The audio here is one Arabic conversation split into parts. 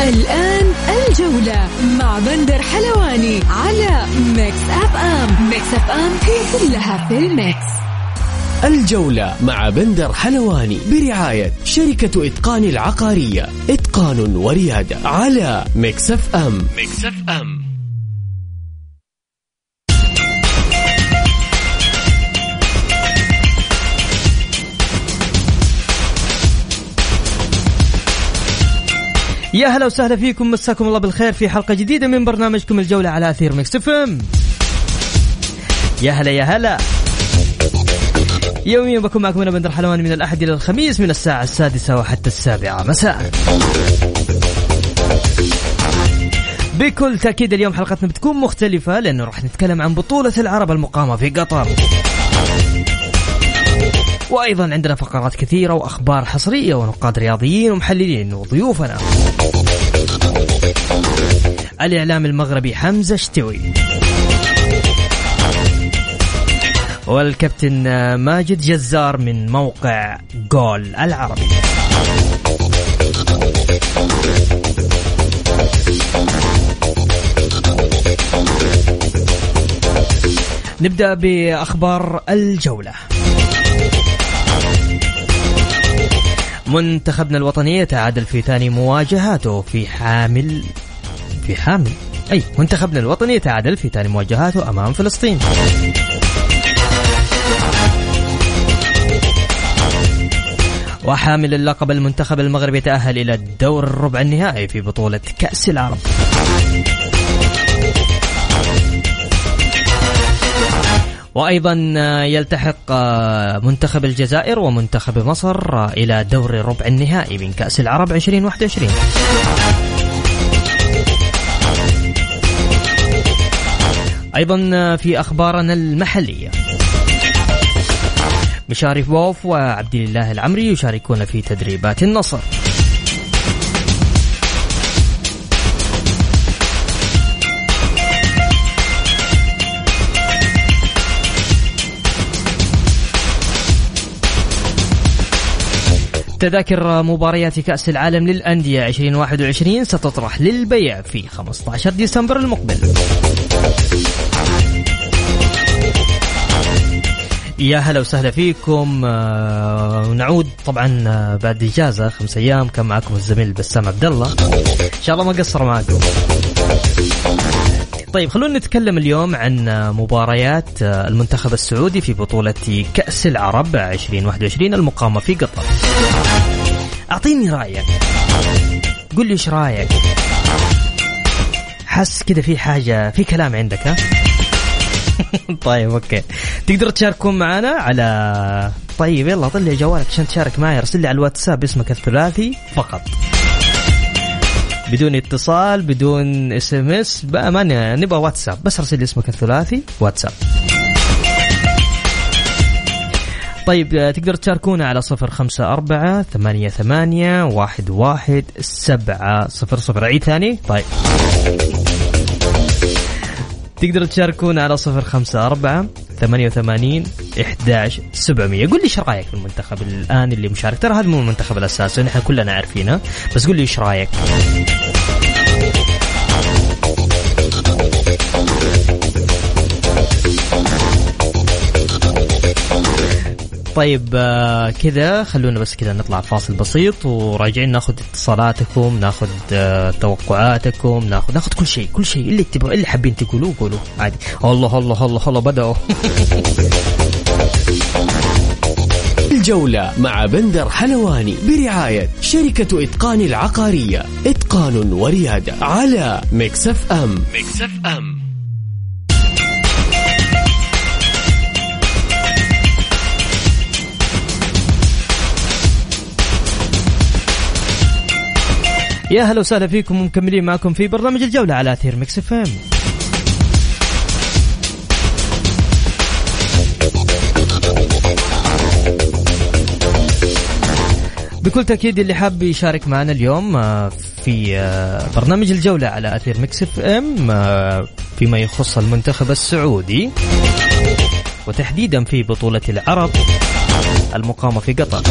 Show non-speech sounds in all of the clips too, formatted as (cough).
الآن الجولة مع بندر حلواني على Mix FM Mix FM هي كلها في ال mix. الجولة مع بندر حلواني برعاية شركة إتقان العقارية. إتقان وريادة على Mix FM Mix FM يا هلا وسهلا فيكم مساكم الله بالخير في حلقة جديدة من برنامجكم الجولة على أثير Mix FM. يا هلا يا هلا. يوميا بكون معكم أنا بندر حلواني من الأحد إلى الخميس من الساعة السادسة وحتى السابعة. مساء. بكل تأكيد اليوم حلقتنا بتكون مختلفة لأنه راح نتكلم عن بطولة العرب المقامة في قطر. وأيضا عندنا فقرات كثيرة وأخبار حصرية ونقاد رياضيين ومحللين وضيوفنا. الإعلام المغربي حمزة شتوي. والكابتن ماجد جزار من موقع جول العربي. نبدأ بأخبار الجولة. منتخبنا الوطني يتعادل في ثاني مواجهاته في حامل في حامل. أي منتخبنا الوطني يتعادل في ثاني مواجهاته أمام فلسطين. وحامل اللقب المنتخب المغربي يتأهل إلى الدور الربع النهائي في بطولة كأس العرب. وأيضا يلتحق منتخب الجزائر ومنتخب مصر إلى دور ربع النهائي من كأس العرب 2021 أيضا في أخبارنا المحلية. مشاري بوف وعبد الله العمري يشاركون في تدريبات النصر. تذاكر مباريات كأس العالم للأندية 2021 ستطرح للبيع في 15 ديسمبر المقبل. يا هلا وسهلا فيكم. آه، ونعود طبعا آه، بعد إجازة خمس أيام كان معكم الزميل بسام عبد الله. إن شاء الله ما قصر معكم. طيب خلونا نتكلم اليوم عن مباريات آه، المنتخب السعودي في بطولة كأس العرب 2021 المقامة في قطر. أعطيني رأيك. قل لي إيش رأيك؟ حس كذا في حاجة في كلام عندك ها؟ (laughs) طيب okay تقدر تشاركون معنا على طيب يلا طلع جوالك عشان تشارك معي أرسل لي على الواتساب اسمك الثلاثي فقط بدون اتصال بدون SMS بامانه نبغى واتساب. بس ارسل لي اسمك الثلاثي واتساب. طيب تقدر تشاركونا على صفر خمسة أربعة ثمانية ثمانية واحد واحد سبعة صفر صفر. عيد ثاني؟ طيب. تقدروا تشاركونا على صفر خمسة أربعة ثمانية وثمانين إحداش سبعمية. قول لي إيش رأيك في المنتخب الآن اللي مشارك؟ ترى هذا مو المنتخب الأساسي نحن كلنا عارفينه بس قول لي إيش رأيك؟ طيب آه كذا خلونا بس كذا نطلع فاصل بسيط وراجعين ناخذ اتصالاتكم ناخذ آه توقعاتكم ناخذ ناخذ كل شيء كل شيء اللي تبغى اللي حابين تقولوه قولوا عادي. الله الله الله الله بدأوا. (laughs) الجولة مع بندر حلواني برعاية شركة إتقان العقارية. إتقان وريادة على Mix FM Mix FM يا هلا وسهلا فيكم ومكملين معكم في برنامج الجولة على أثير Mix F بكل تأكيد اللي حاب يشارك معنا اليوم آه، في آه، برنامج الجولة على أثير Mix FM آه، فيما يخص المنتخب السعودي وتحديدا في بطولة العرب المقامة في قطر.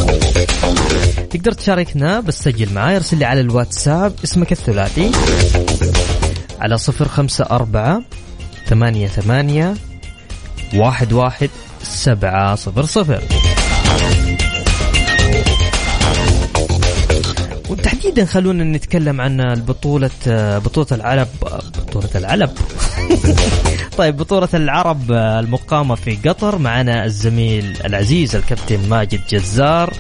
تقدر تشاركنا بس سجل معاي ارسل لي على الواتساب اسمك الثلاثي على صفر خمسة أربعة ثمانية ثمانية واحد واحد سبعة صفر صفر. وتحديدا خلونا نتكلم عن البطولة بطولة العرب بطولة العلب (laughs) طيب بطولة العرب المقامة في قطر. معنا الزميل العزيز الكابتن ماجد جزار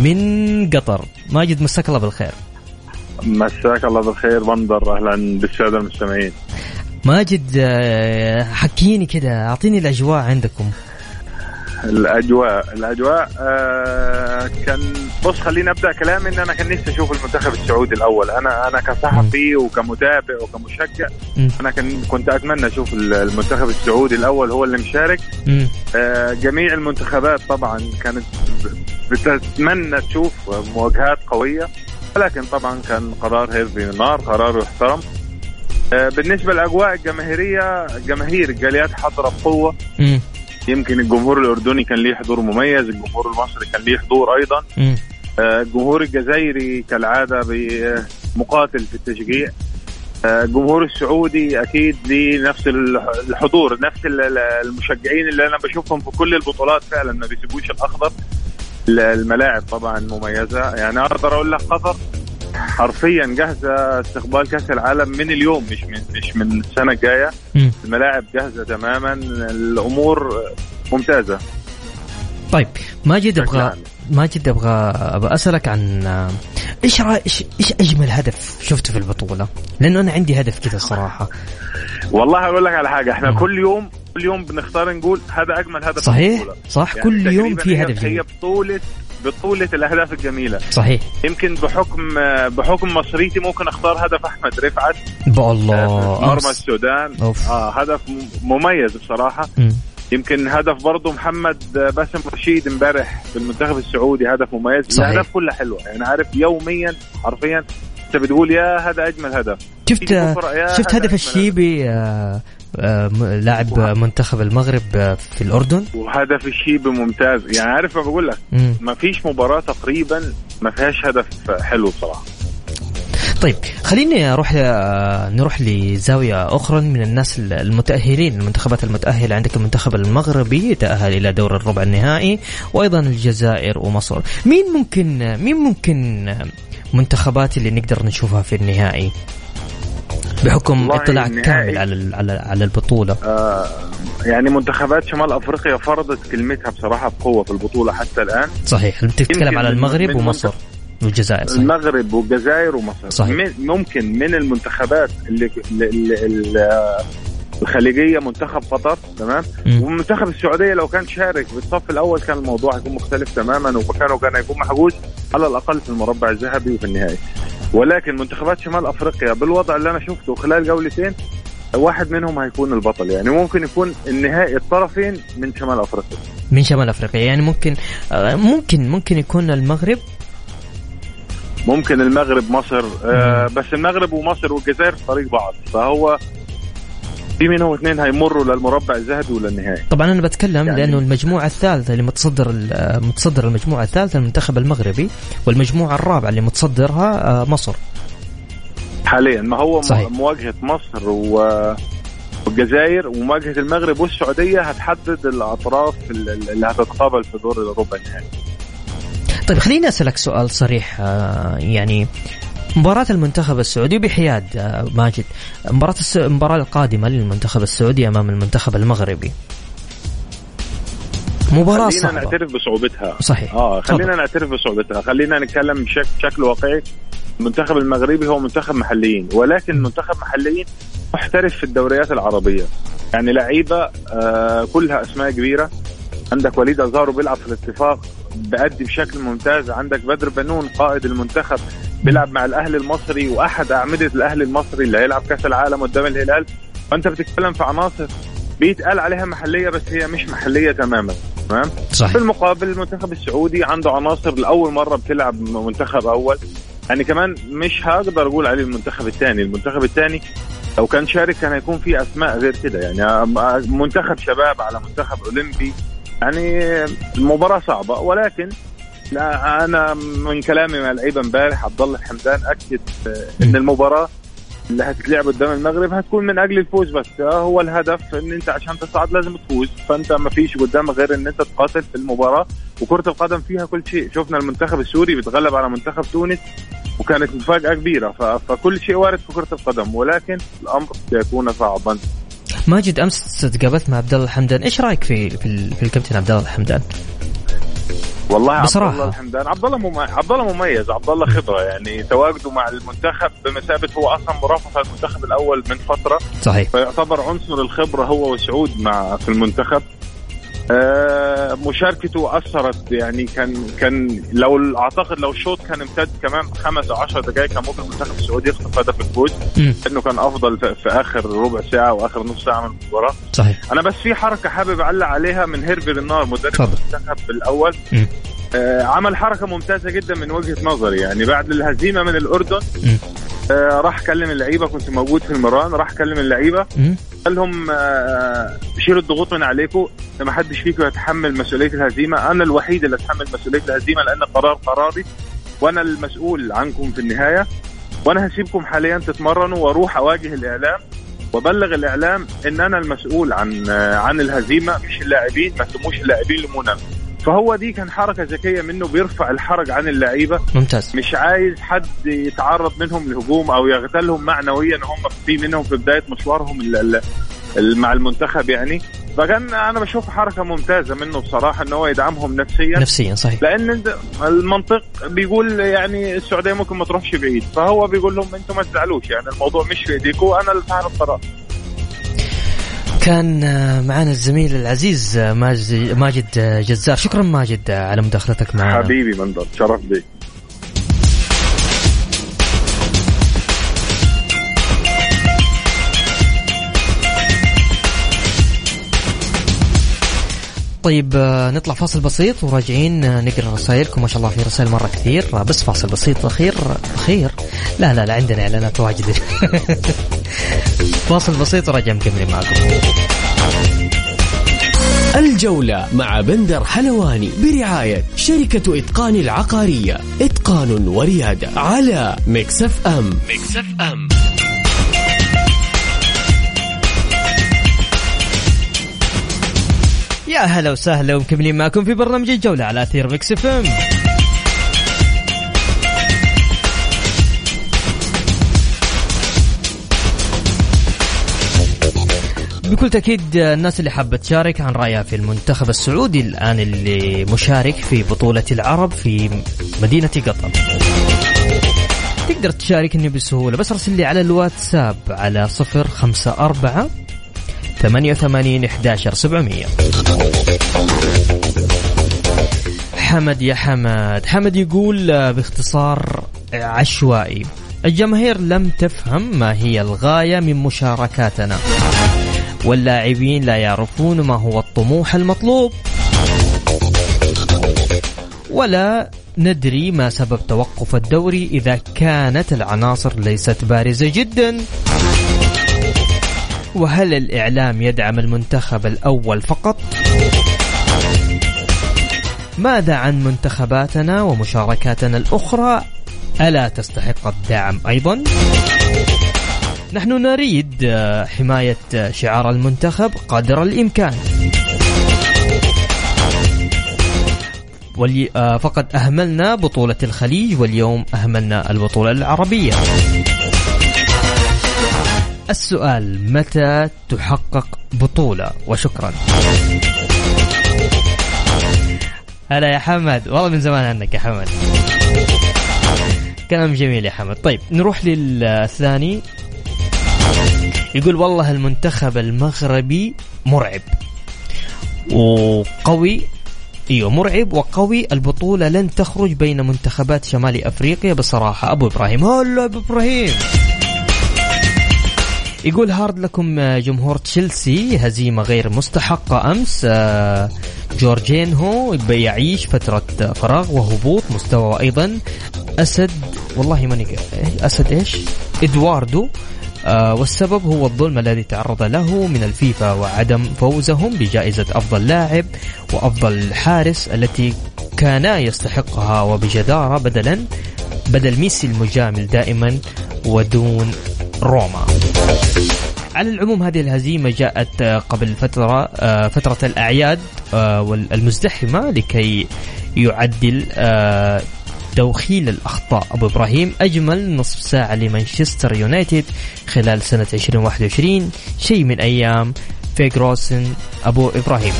من قطر. ماجد مساك الله بالخير. مساك الله بالخير. بندر أهلا بالسادة المستمعين. ماجد آه، حكيني كده أعطيني الأجواء عندكم. الأجواء. الأجواء آه كان بص خليني أبدأ كلامي إن أنا كان نفسي أشوف المنتخب السعودي الأول. أنا أنا كصحفي وكمتابع وكمشجع. أنا كان كنت أتمنى أشوف المنتخب السعودي الأول هو اللي مشارك. آه جميع المنتخبات طبعا كانت بتتمنى تشوف مواجهات قوية. ولكن طبعا كان قرار هيرفي نار قرار يحترم. آه بالنسبة للاجواء الجماهيرية جماهير الجاليات حاضرة بقوة. يمكن الجمهور الأردني كان ليه حضور مميز الجمهور المصري كان ليه حضور أيضا. آه، الجمهور الجزائري كالعادة مقاتل في التشجيع. آه، الجمهور السعودي أكيد ليه نفس الح- الحضور نفس ال- ال- المشجعين اللي أنا بشوفهم في كل البطولات فعلا ما بيسيبوش الأخضر. ال- الملاعب طبعا مميزة. يعني أقدر أقول لك قطر حرفيا جاهزة استقبال كأس العالم من اليوم مش من مش من السنة الجاية. الملاعب جاهزة تماما الأمور ممتازة طيب ماجد أبغى. ماجد أبغى أبغى أسألك عن إيش إيش إيش أجمل هدف شفته في البطولة؟ لأنه أنا عندي هدف كذا الصراحه والله أقول لك على حاجة إحنا مم. كل يوم كل يوم بنختار نقول هذا أجمل هدف في صحيح البطولة. صح يعني كل يوم في هدف هي بطولة بطولة الأهداف الجميلة. صحيح. يمكن بحكم بحكم مصريتي ممكن أختار هدف أحمد رفعت. بالله مرمى أمس. السودان. أوف. آه هدف م- مميز بصراحة. مم. يمكن هدف برضه محمد باسم رشيد امبارح في المنتخب السعودي هدف مميز. صحيح. الاهداف كلها حلوة. يعني عارف يوميا حرفيا أنت بتقول يا هذا أجمل هدف. شفت شفت هدف الشيبي آه، آه، م- لاعب منتخب المغرب آه، في الأردن. وهدف الشيبي ممتاز يعني عارف ما بقول لك. ما فيش مباراة تقريبا ما فيهاش هدف حلو بصراحة طيب خليني أروح آه، نروح لزاوية أخرى من الناس المتأهلين المنتخبات المتأهلة عندك المنتخب المغربي تأهل إلى دور الربع النهائي وأيضا الجزائر ومصر. مين ممكن مين ممكن منتخبات اللي نقدر نشوفها في النهائي؟ بحكم والله اطلاع النهائي- كامل على على على البطولة. آه يعني منتخبات شمال أفريقيا فرضت كلمتها بصراحة بقوة في البطولة حتى الآن. صحيح أنت تتكلم يمكن على المغرب ومصر والجزائر صحيح. المغرب والجزائر ومصر. صحيح. ممكن من المنتخبات اللي, اللي, اللي الخليجية منتخب قطر تمام. ومنتخب السعودية لو كان شارك بالصف الأول كان الموضوع هيكون مختلف تماما ومكانه كان هيكون محجوز على الأقل في المربع الذهبي وفي النهائي. ولكن منتخبات شمال أفريقيا بالوضع اللي أنا شفته خلال جولتين واحد منهم هيكون البطل. يعني ممكن يكون النهائي الطرفين من شمال أفريقيا. من شمال افريقيا. يعني ممكن آه، ممكن ممكن يكون المغرب. ممكن المغرب مصر آه بس المغرب ومصر والجزائر في طريق بعض. فهو في منهم اثنين هيمروا للمربع الذهبي وللنهائي طبعا أنا بتكلم يعني- لأنه المجموعة الثالثة اللي متصدر متصدر المجموعة الثالثة المنتخب المغربي والمجموعة الرابعة اللي متصدرها آه، مصر. حاليا. ما هو صحيح. مواجهة مصر و والجزائر ومواجهة المغرب والسعودية هتحدد الأطراف ال- ال- اللي هتتقابل في دور الربع النهائي. طيب خليني أسألك سؤال صريح آه، يعني مباراة المنتخب السعودي بحياد آه، ماجد. مباراة الس... المباراة القادمة للمنتخب السعودي أمام المنتخب المغربي. مباراة خلينا صعبة. نعترف بصعوبتها. صحيح. آه خلينا تفضل. نعترف بصعوبتها. خلينا نتكلم بشكل بشكل واقعي. المنتخب المغربي هو منتخب محليين ولكن منتخب محليين محترف في الدوريات العربية. يعني لعيبة آه كلها أسماء كبيرة. عندك وليد أزارو بيلعب في الاتفاق بأدي بشكل ممتاز. عندك بدر بنون قائد المنتخب. بيلعب مع الأهلي المصري وأحد أعمدة الأهلي المصري اللي هيلعب كأس العالم قدام الهلال. فانت بتتكلم في عناصر بيتقال عليها محلية بس هي مش محلية تماما تمام؟ صحيح. في المقابل المنتخب السعودي عنده عناصر لأول مرة بتلعب منتخب أول. يعني كمان مش هقدر أقول عليه المنتخب الثاني. المنتخب الثاني لو كان شارك كان هيكون في أسماء غير كده. يعني منتخب شباب على منتخب أولمبي يعني المباراه صعبة. ولكن لا أنا من كلامي مع اللعيبه امبارح عبد الله الحمدان أكد إن المباراة اللي هتتلعب قدام المغرب هتكون من أجل الفوز بس. هو الهدف إن أنت عشان تصعد لازم تفوز فأنت ما فيش قدامك غير إن أنت تقاتل في المباراة وكرة القدم فيها كل شيء. شفنا المنتخب السوري بيتغلب على منتخب تونس وكانت مفاجأة كبيرة فكل شيء وارد في كرة القدم ولكن الأمر سيكون صعبا. ماجد أمس تقابلت مع عبد الله الحمدان. إيش رأيك في في, في الكابتن عبد الله الحمدان؟ والله بصراحة. عبد الله الحمدان. عبد الله مم... عبد الله مميز عبد الله خبرة يعني. تواجده مع المنتخب بمثابة هو أصلا مرافق المنتخب الأول من فترة. صحيح. فيعتبر عنصر الخبرة هو وسعود مع في المنتخب. مشاركته أثرت يعني كان كان لو أعتقد لو الشوط كان امتد كمان خمس أو 10 دقائق كان ممكن المنتخب السعودي يخطف هدف الفوز لأنه كان أفضل في, آخر ربع ساعة وآخر نص ساعة من المباراة. صحيح. أنا بس في حركة حابب أعلق عليها من هيرفي النار مدرب المنتخب الأول. آه عمل حركة ممتازة جدا من وجهة نظري يعني بعد الهزيمة من الأردن آه راح كلم اللعيبة كنت موجود في المران راح كلم اللعيبة. قال لهم آه شيلوا الضغوط من عليكم ما حدش فيكم يتحمل مسؤولية الهزيمة. أنا الوحيد اللي أتحمل مسؤولية الهزيمة لأن القرار قراري وأنا المسؤول عنكم في النهاية. وأنا هسيبكم حاليا تتمرنوا وأروح أواجه الإعلام. وبلغ الإعلام إن أنا المسؤول عن آه عن الهزيمة مش اللاعبين ما تسموش اللاعبين لمونا فهو دي كان حركة ذكية منه بيرفع الحرج عن اللعيبة. ممتاز. مش عايز حد يتعرض منهم لهجوم أو يغتالهم معنويا هم في منهم في بداية مشوارهم مع المنتخب يعني. فكان أنا بشوف حركة ممتازة منه بصراحة إن هو يدعمهم نفسيا. نفسيا صحيح. لأن المنطق بيقول يعني السعودية ممكن ما تروحش بعيد. فهو بيقول لهم أنتم ما تزعلوش يعني الموضوع مش في إيديكم أنا اللي صاحب القرار كان معنا الزميل العزيز ماجد جزار. شكرا ماجد على مداخلتك معنا. حبيبي منظر شرف بي طيب نطلع فاصل بسيط وراجعين نقرأ رسائلكم. ما شاء الله في رسائل مرة كثير. بس فاصل بسيط اخير أخير. لا لا لا عندنا إعلانات واجد. (laughs) فاصل بسيط وراجع مكملين معكم. الجولة مع بندر حلواني برعاية شركة إتقان العقارية. إتقان وريادة على Mix FM Mix FM يا هلا وسهلا ومكملين معكم في برنامج الجولة على أثير مكسف أم بكل تأكيد الناس اللي حابة تشارك عن رأيها في المنتخب السعودي الآن اللي مشارك في بطولة العرب في مدينة قطر. تقدر تشاركني بسهولة بس ارسل لي على الواتساب على صفر خمسة أربعة ثمانية وثمانين إحداشر سبعمية. حمد يا حمد. حمد يقول باختصار عشوائي. الجماهير لم تفهم ما هي الغاية من مشاركاتنا. واللاعبين لا يعرفون ما هو الطموح المطلوب ولا ندري ما سبب توقف الدوري إذا كانت العناصر ليست بارزة جدا وهل الإعلام يدعم المنتخب الأول فقط؟ ماذا عن منتخباتنا ومشاركاتنا الأخرى ألا تستحق الدعم أيضا؟ نحن نريد حماية شعار المنتخب قدر الإمكان. ولي فقد أهملنا بطولة الخليج واليوم أهملنا البطولة العربية. السؤال متى تحقق بطولة؟ وشكرا. هلا يا حمد. والله من زمان عنك يا حمد. كلام جميل يا حمد. طيب نروح للثاني. يقول والله المنتخب المغربي مرعب. وقوي إيوه مرعب وقوي. البطولة لن تخرج بين منتخبات شمال أفريقيا بصراحة. أبو إبراهيم. هلا أبو إبراهيم. يقول هارد لكم جمهور تشيلسي. هزيمة غير مستحقة أمس. جورجينهو يعيش فترة فراغ وهبوط. مستوى أيضا أسد. والله ماني أسد إيش؟ إدواردو. آه والسبب هو الظلم الذي تعرض له من الفيفا وعدم فوزهم بجائزة أفضل لاعب وأفضل حارس التي كانا يستحقها وبجدارة بدلا بدل ميسي المجامل دائما ودون روما. على العموم هذه الهزيمة جاءت قبل فترة آه، فترة الأعياد آه، المزدحمة لكي يعدل آه، توخيل الأخطاء. أبو إبراهيم أجمل نصف ساعة لمانشستر يونايتد خلال سنة 2021 شيء من أيام فيغروسن أبو إبراهيم.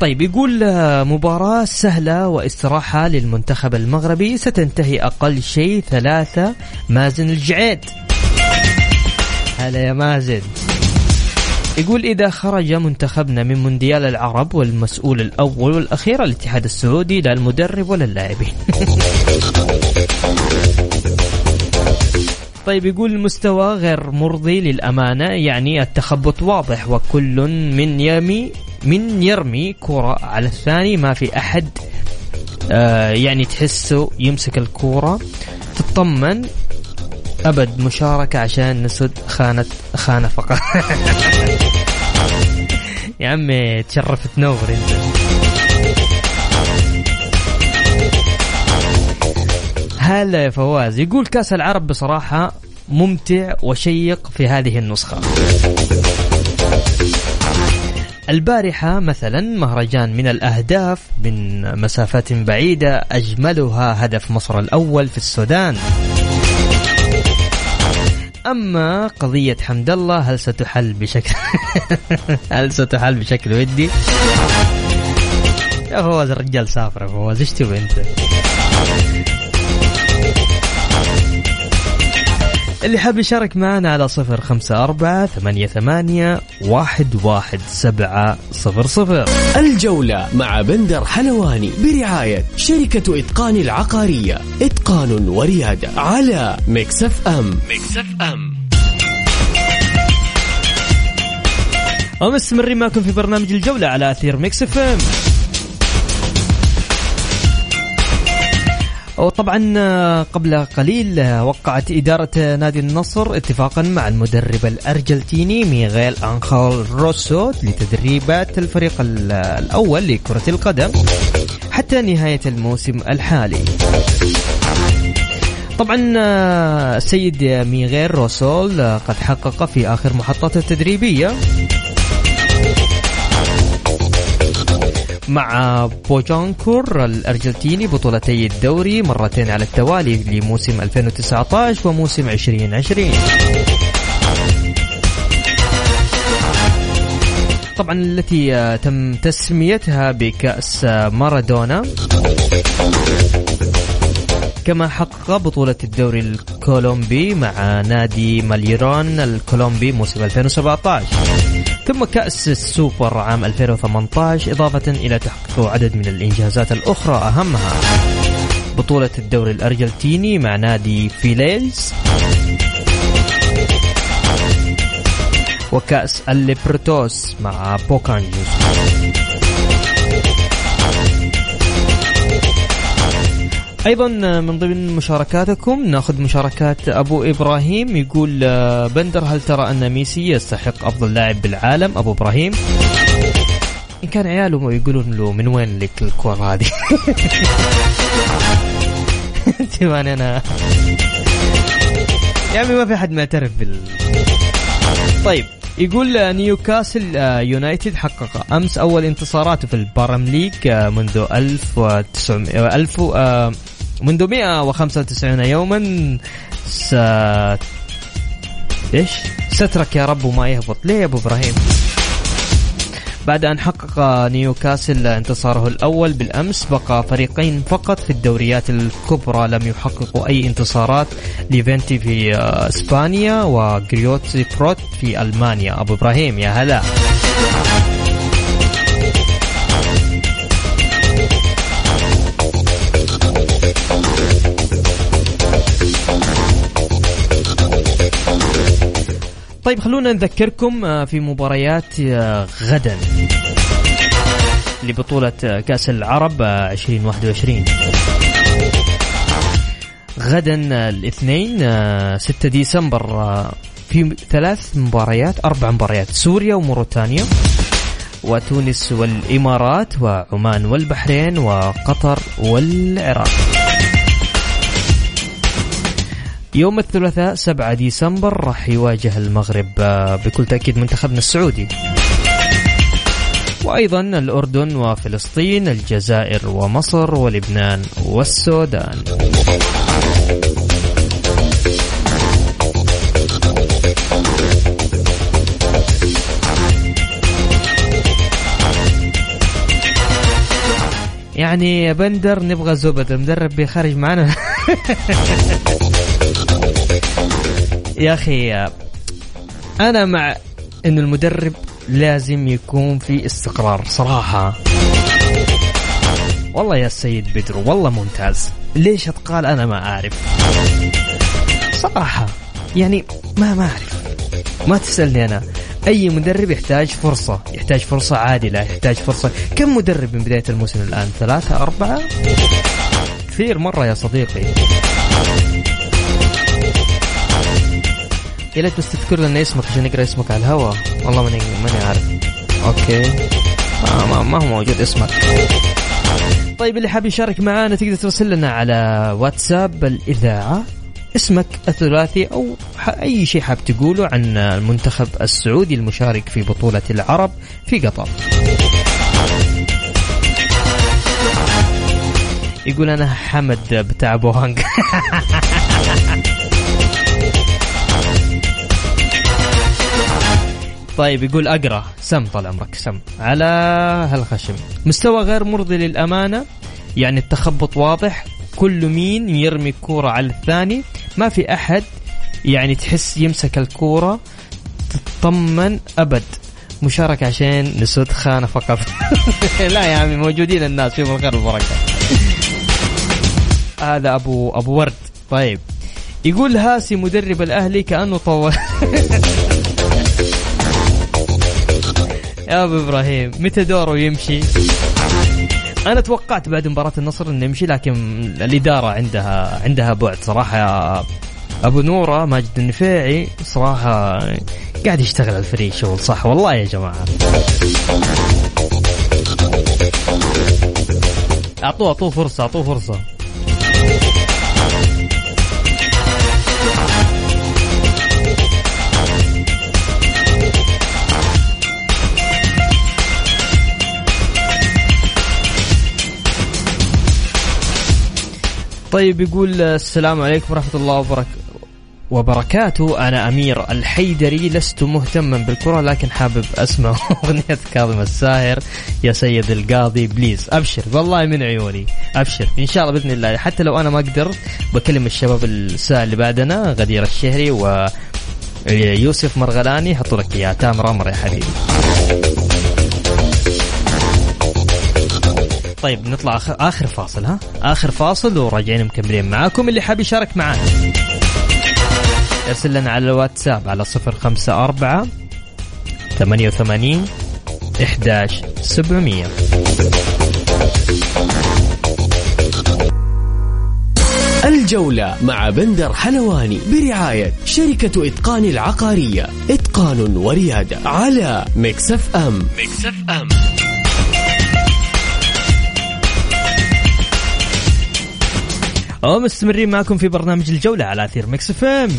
طيب يقول آه، مباراة سهلة واستراحة للمنتخب المغربي. ستنتهي أقل شيء ثلاثة مازن الجعيد. هلا يا مازن. يقول إذا خرج منتخبنا من مونديال العرب والمسؤول الأول والأخير الاتحاد السعودي لا المدرب ولا اللاعبين. (laughs) طيب يقول المستوى غير مرضي للأمانة يعني التخبط واضح وكل من يمي من يرمي كرة على الثاني. ما في أحد آه يعني تحسه يمسك الكورة تطمن. أبد مشاركة عشان نسد خانة خانة فقط. (laughs) يا عمي تشرف تنور أنت. هلا يا فواز. يقول كأس العرب بصراحة ممتع وشيق في هذه النسخة. البارحة مثلا مهرجان من الأهداف من مسافات بعيدة أجملها هدف مصر الأول في السودان. أما قضية حمد الله هل ستحل بشكل (laughs) هل ستحل بشكل ودي؟ يا فواز الرجال سافر فواز إيش تبغى أنت؟ اللي حاب يشارك معنا على صفر خمسة أربعة ثمانية ثمانية واحد واحد سبعة صفر صفر. الجولة مع بندر حلواني برعاية شركة إتقان العقارية. إتقان وريادة على Mix FM. Mix FM. ومستمرين معكم في برنامج الجولة على أثير Mix FM. وطبعا قبل قليل وقعت إدارة نادي النصر اتفاقا مع المدرب الأرجنتيني ميغيل أنخال روسو لتدريبات الفريق الأول لكرة القدم حتى نهاية الموسم الحالي. طبعا السيد ميغيل روسول قد حقق في آخر محطته التدريبية مع بوكا جونيورز الأرجنتيني بطولتي الدوري مرتين على التوالي لموسم 2019 وموسم 2020 طبعا التي تم تسميتها بكأس مارادونا كما حقق بطولة الدوري الكولومبي مع نادي ميلوناريوس الكولومبي موسم 2017 ثم كأس السوبر عام 2018 إضافة إلى تحقيق عدد من الإنجازات الأخرى أهمها بطولة الدوري الأرجنتيني مع نادي فيليز وكأس الليبرتادوريس مع بوكا جونيورز أيضا من ضمن مشاركاتكم نأخذ مشاركات أبو إبراهيم يقول آه، بندر هل ترى أن ميسي يستحق أفضل لاعب بالعالم؟ أبو إبراهيم. إن كان عياله يقولون له من وين لك الكرة هذه؟ (laughs) تباني أنا. يا عمي ما في حد معترف بال. طيب. يقول آه، نيوكاسل آه، يونايتد حقق أمس أول انتصاراته في ال Premier League منذ 1900 1000 منذ 195 يوما س... إيش؟ سترك يا رب وما يهبط ليه يا أبو إبراهيم؟ بعد أن حقق نيوكاسل انتصاره الأول بالأمس بقى فريقين فقط في الدوريات الكبرى لم يحققوا أي انتصارات. ليفانتي في إسبانيا وجرويتر فورت في ألمانيا. أبو إبراهيم يا هلا. طيب خلونا نذكركم آه، في مباريات آه، غدا لبطولة آه، كأس العرب 2021 غدا الاثنين 6 ديسمبر في ثلاث مباريات أربع مباريات سوريا وموريتانيا وتونس والإمارات وعمان والبحرين وقطر والعراق. يوم الثلاثاء 7 ديسمبر راح يواجه المغرب آه، بكل تأكيد منتخبنا السعودي. وأيضا الأردن وفلسطين الجزائر ومصر ولبنان والسودان. يعني يا بندر نبغى زبد المدرب بيخرج معنا. (laughs) يا أخي أنا مع انه المدرب لازم يكون في استقرار صراحة. والله يا سيد بدر والله ممتاز. ليش أتقال؟ أنا ما أعرف. صراحة يعني ما ما أعرف. ما تسألني أنا. أي مدرب يحتاج فرصة؟ يحتاج فرصة عادلة يحتاج فرصة. كم مدرب من بداية الموسم الآن؟ ثلاثة أربعة؟ كثير مرة يا صديقي. يا ليت بس تذكر لنا اسمك عشان نقرأ اسمك على الهواء والله ماني ماني عارف. أوكي. ما, ما, هو موجود اسمك. طيب اللي حاب يشارك معانا تقدر ترسل لنا على واتساب الإذاعة اسمك الثلاثي أو أي شيء حاب تقوله عن المنتخب السعودي المشارك في بطولة العرب في قطر. يقول أنا حمد بتاع بوهانج. (laughs) طيب يقول أقرأ. سم طال عمرك سم. على هالخشم. مستوى غير مرضي للأمانة يعني التخبط واضح. كل مين يرمي الكورة على الثاني؟ ما في أحد يعني تحس يمسك الكورة تطمن أبد. مشاركة عشان نسد خانة فقط. (laughs) لا يا عمي موجودين الناس فيهم الخير والبركة. هذا أبو أبو ورد. طيب. يقول هاسي مدرب الأهلي كأنه طول (laughs) يا أبو إبراهيم متى دوره يمشي؟ أنا توقعت بعد مباراة النصر إنه يمشي لكن الإدارة عندها عندها بعد صراحة. أبو نورة ماجد النفيعي صراحة قاعد يشتغل الفريق شغل صح. والله يا جماعة. أعطوه أعطوه فرصة أعطوه فرصة. طيب يقول السلام عليكم ورحمة الله وبركاته وبركاته. أنا أمير الحيدري لست مهتما بالكرة لكن حابب أسمع (laughs) أغنية كاظم الساهر. يا سيد القاضي بليز أبشر. والله من عيوني أبشر. إن شاء الله بإذن الله. حتى لو أنا ما قدرت بكلم الشباب الساعة اللي بعدنا غدير الشهري ويوسف مرغلاني. يحطوا لك إياه. تامر أمر يا حبيبي. طيب نطلع آخر, آخر فاصل ها؟ آخر فاصل وراجعين مكملين معاكم. اللي حاب يشارك معانا ارسل لنا على الواتساب على صفر خمسة أربعة ثمانية وثمانين إحداش سبعمية. الجولة مع بندر حلواني برعاية شركة إتقان العقارية. إتقان وريادة على Mix FM. Mix FM. ومستمرين معكم في برنامج الجولة على أثير ميكس إف إم.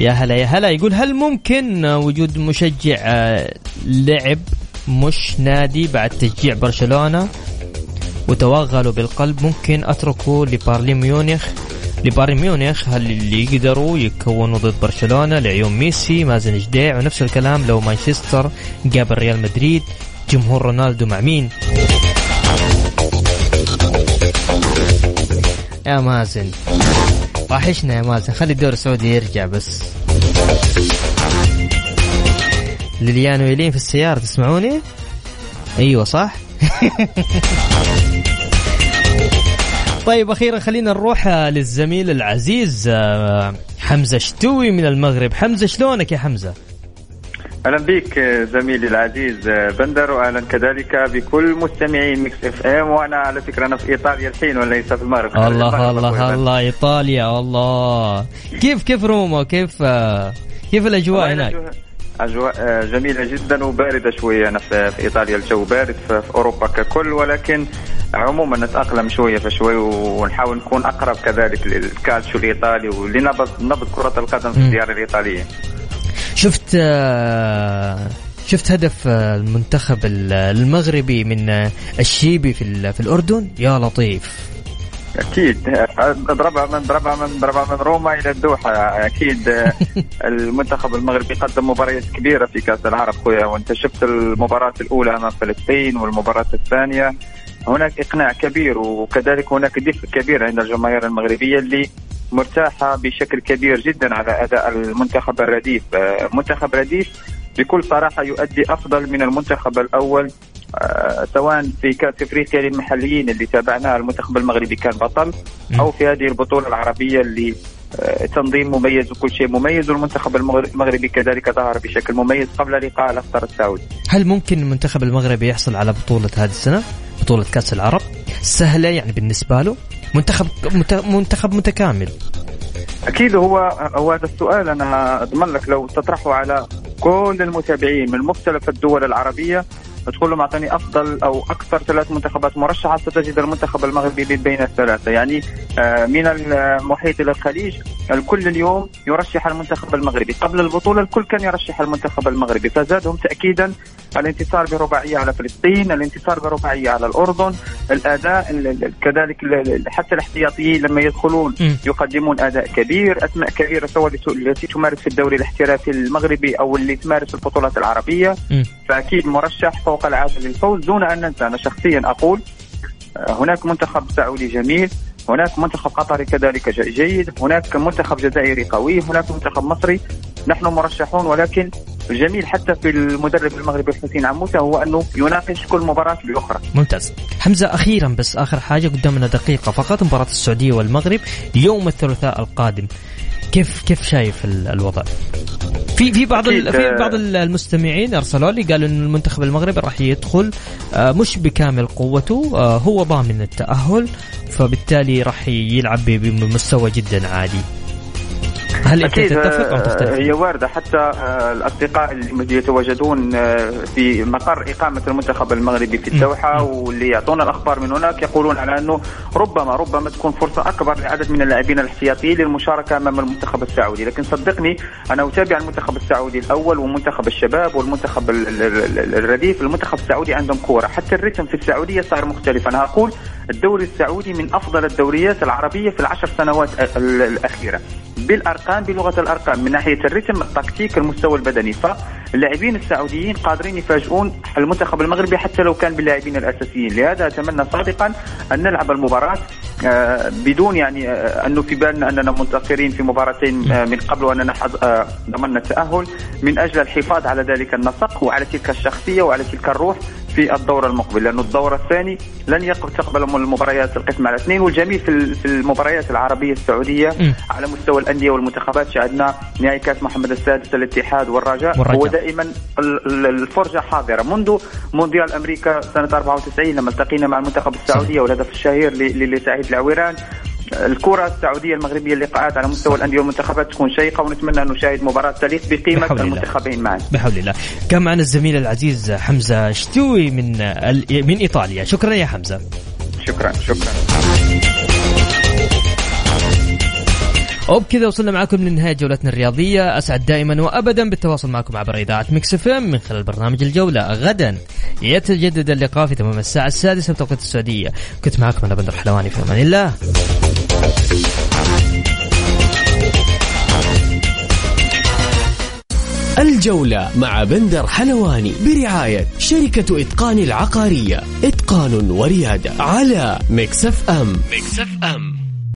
يا هلا يا هلا يقول هل ممكن وجود مشجع آه، لعب مش نادي بعد تشجيع برشلونة؟ وتوغلوا بالقلب ممكن أتركه لبارلي ميونخ. لباري ميونخ هل اللي يقدروا يكونوا ضد برشلونة؟ لعيون ميسي مازن جديع ونفس الكلام لو مانشستر قابل ريال مدريد جمهور رونالدو مع مين؟ يا مازن. وحشنا يا مازن. خلي الدوري السعودي يرجع بس. ليليان ويلين في السيارة تسمعوني؟ أيوه صح؟ (laughs) طيب أخيرا خلينا نروح للزميل العزيز آه، حمزة شتوي من المغرب. حمزة شلونك يا حمزة؟ أهلا بك زميلي العزيز بندر واهلا كذلك بكل مستمعي Mix FM وأنا على فكرة أنا في إيطاليا الحين وليس في المغرب؟ الله الله الله إيطاليا الله. كيف كيف روما كيف كيف الأجواء هناك؟ أجواء جميلة جدا وباردة شوية. أنا في إيطاليا الجو بارد في أوروبا ككل ولكن عموما نتأقلم شوية فشوي ونحاول نكون أقرب كذلك للكالتشو الإيطالي ولنبض نبض كرة القدم في الديار الإيطالية. شفت آه، شفت هدف آه، المنتخب المغربي من الشيبي في في الأردن؟ يا لطيف. أكيد. ضربها من ضربها من ضربها من روما إلى الدوحة. أكيد (laughs) المنتخب المغربي قدم مباريات كبيرة في كأس العرب خويا. وأنت شفت المباراة الأولى أمام فلسطين والمباراة الثانية. هناك إقناع كبير وكذلك هناك دفء كبير عند الجماهير المغربية اللي مرتاحة بشكل كبير جدا على أداء المنتخب الرديف منتخب رديف بكل صراحة يؤدي أفضل من المنتخب الأول آه، سواء في كأس إفريقيا للمحليين اللي تابعناها المنتخب المغربي كان بطل أو في هذه البطولة العربية اللي آه، تنظيم مميز وكل شيء مميز والمنتخب المغربي كذلك ظهر بشكل مميز قبل لقاء الاخضر السعودي. هل ممكن المنتخب المغربي يحصل على بطولة هذه السنة؟ بطولة كأس العرب؟ سهلة يعني بالنسبة له؟ منتخب منتخب متكامل. أكيد هو هو هذا السؤال أنا أضمن لك لو تطرحه على كل المتابعين من مختلف الدول العربية تقول لهم اعطيني أفضل أو أكثر ثلاث منتخبات مرشحة ستجد المنتخب المغربي بين الثلاثة. يعني آه، من المحيط إلى الخليج الكل اليوم يرشح المنتخب المغربي. قبل البطولة الكل كان يرشح المنتخب المغربي فزادهم تاكيدا الانتصار برباعية على فلسطين الانتصار برباعية على الأردن الأداء كذلك حتى الاحتياطيين لما يدخلون يقدمون أداء كبير أسماء كبيرة سواء التي تمارس في الدوري الاحترافي المغربي أو اللي تمارس البطولات العربية. فأكيد مرشح فوق العاده للفوز دون ان ننسى. أنا شخصيا أقول آه، هناك منتخب سعودي جميل هناك منتخب قطري كذلك جيد هناك منتخب جزائري قوي هناك منتخب مصري. نحن مرشحون ولكن الجميل حتى في المدرب المغربي حسين عموته هو أنه يناقش كل مباراة بالاخرى. ممتاز. حمزة أخيرا بس آخر حاجة قدامنا دقيقة فقط مباراة السعودية والمغرب يوم الثلاثاء القادم. كيف كيف شايف الوضع؟ في في بعض في بعض المستمعين ارسلوا لي قالوا إن المنتخب المغربي راح يدخل آه، مش بكامل قوته آه، هو ضامن التأهل فبالتالي راح يلعب بمستوى جدا عالي هل أنت تتفق أو تختلف؟ هي واردة. حتى آه، الأصدقاء اللي يتواجدون آه، في مقر إقامة المنتخب المغربي في الدوحة واللي يعطونا الأخبار من هناك يقولون على أنه ربما ربما تكون فرصة أكبر لعدد من اللاعبين الاحتياطيين للمشاركة أمام المنتخب السعودي، لكن صدقني أنا أتابع المنتخب السعودي الأول ومنتخب الشباب والمنتخب الرديف، المنتخب السعودي عندهم كورة، حتى الريتم في السعودية صار مختلف، أنا أقول الدوري السعودي من أفضل الدوريات العربية في العشر سنوات الأخيرة. بالأرقام بلغة الأرقام من ناحية الرتم التكتيك المستوى البدني. فاللاعبين السعوديين قادرين يفاجئون المنتخب المغربي حتى لو كان باللاعبين الأساسيين. لهذا أتمنى صادقا أن نلعب المباراة آه، بدون يعني آه، انه في بالنا أننا منتصرين في مباراتين آه، من قبل واننا ضمننا التأهل. من أجل الحفاظ على ذلك النسق وعلى تلك الشخصية وعلى تلك الروح في الدور المقبل لأنه الدور الثاني لن تقبل المباريات القسم على اثنين والجميل في المباريات العربية السعودية م. على مستوى الأندية والمنتخبات. شاهدنا نهائي كأس محمد السادس الاتحاد والرجاء. هو دائما الفرجة حاضرة. منذ مونديال أمريكا سنة 94 لما التقينا مع المنتخب السعودي والهدف الشهير لسعيد العويران. الكرة السعودية المغربية اللقاءات على مستوى الأندية والمنتخبات تكون شيقة ونتمنى أن نشاهد مباراة تليق بقيمة المنتخبين معا بحول الله. كان معنا الزميل العزيز حمزة شتوي من من إيطاليا. شكرا يا حمزة. شكرا شكرا. وبكذا وصلنا معكم لنهاية جولتنا الرياضية. أسعد دائما وأبدا بالتواصل معكم عبر إذاعة Mix FM من خلال برنامج الجولة غدا يتجدد اللقاء في تمام الساعة السادسة بتوقيت السعودية. كنت معكم أنا بندر حلواني في أمان الله. الجولة مع بندر حلواني برعاية شركة إتقان العقارية. إتقان وريادة على أم. Mix FM.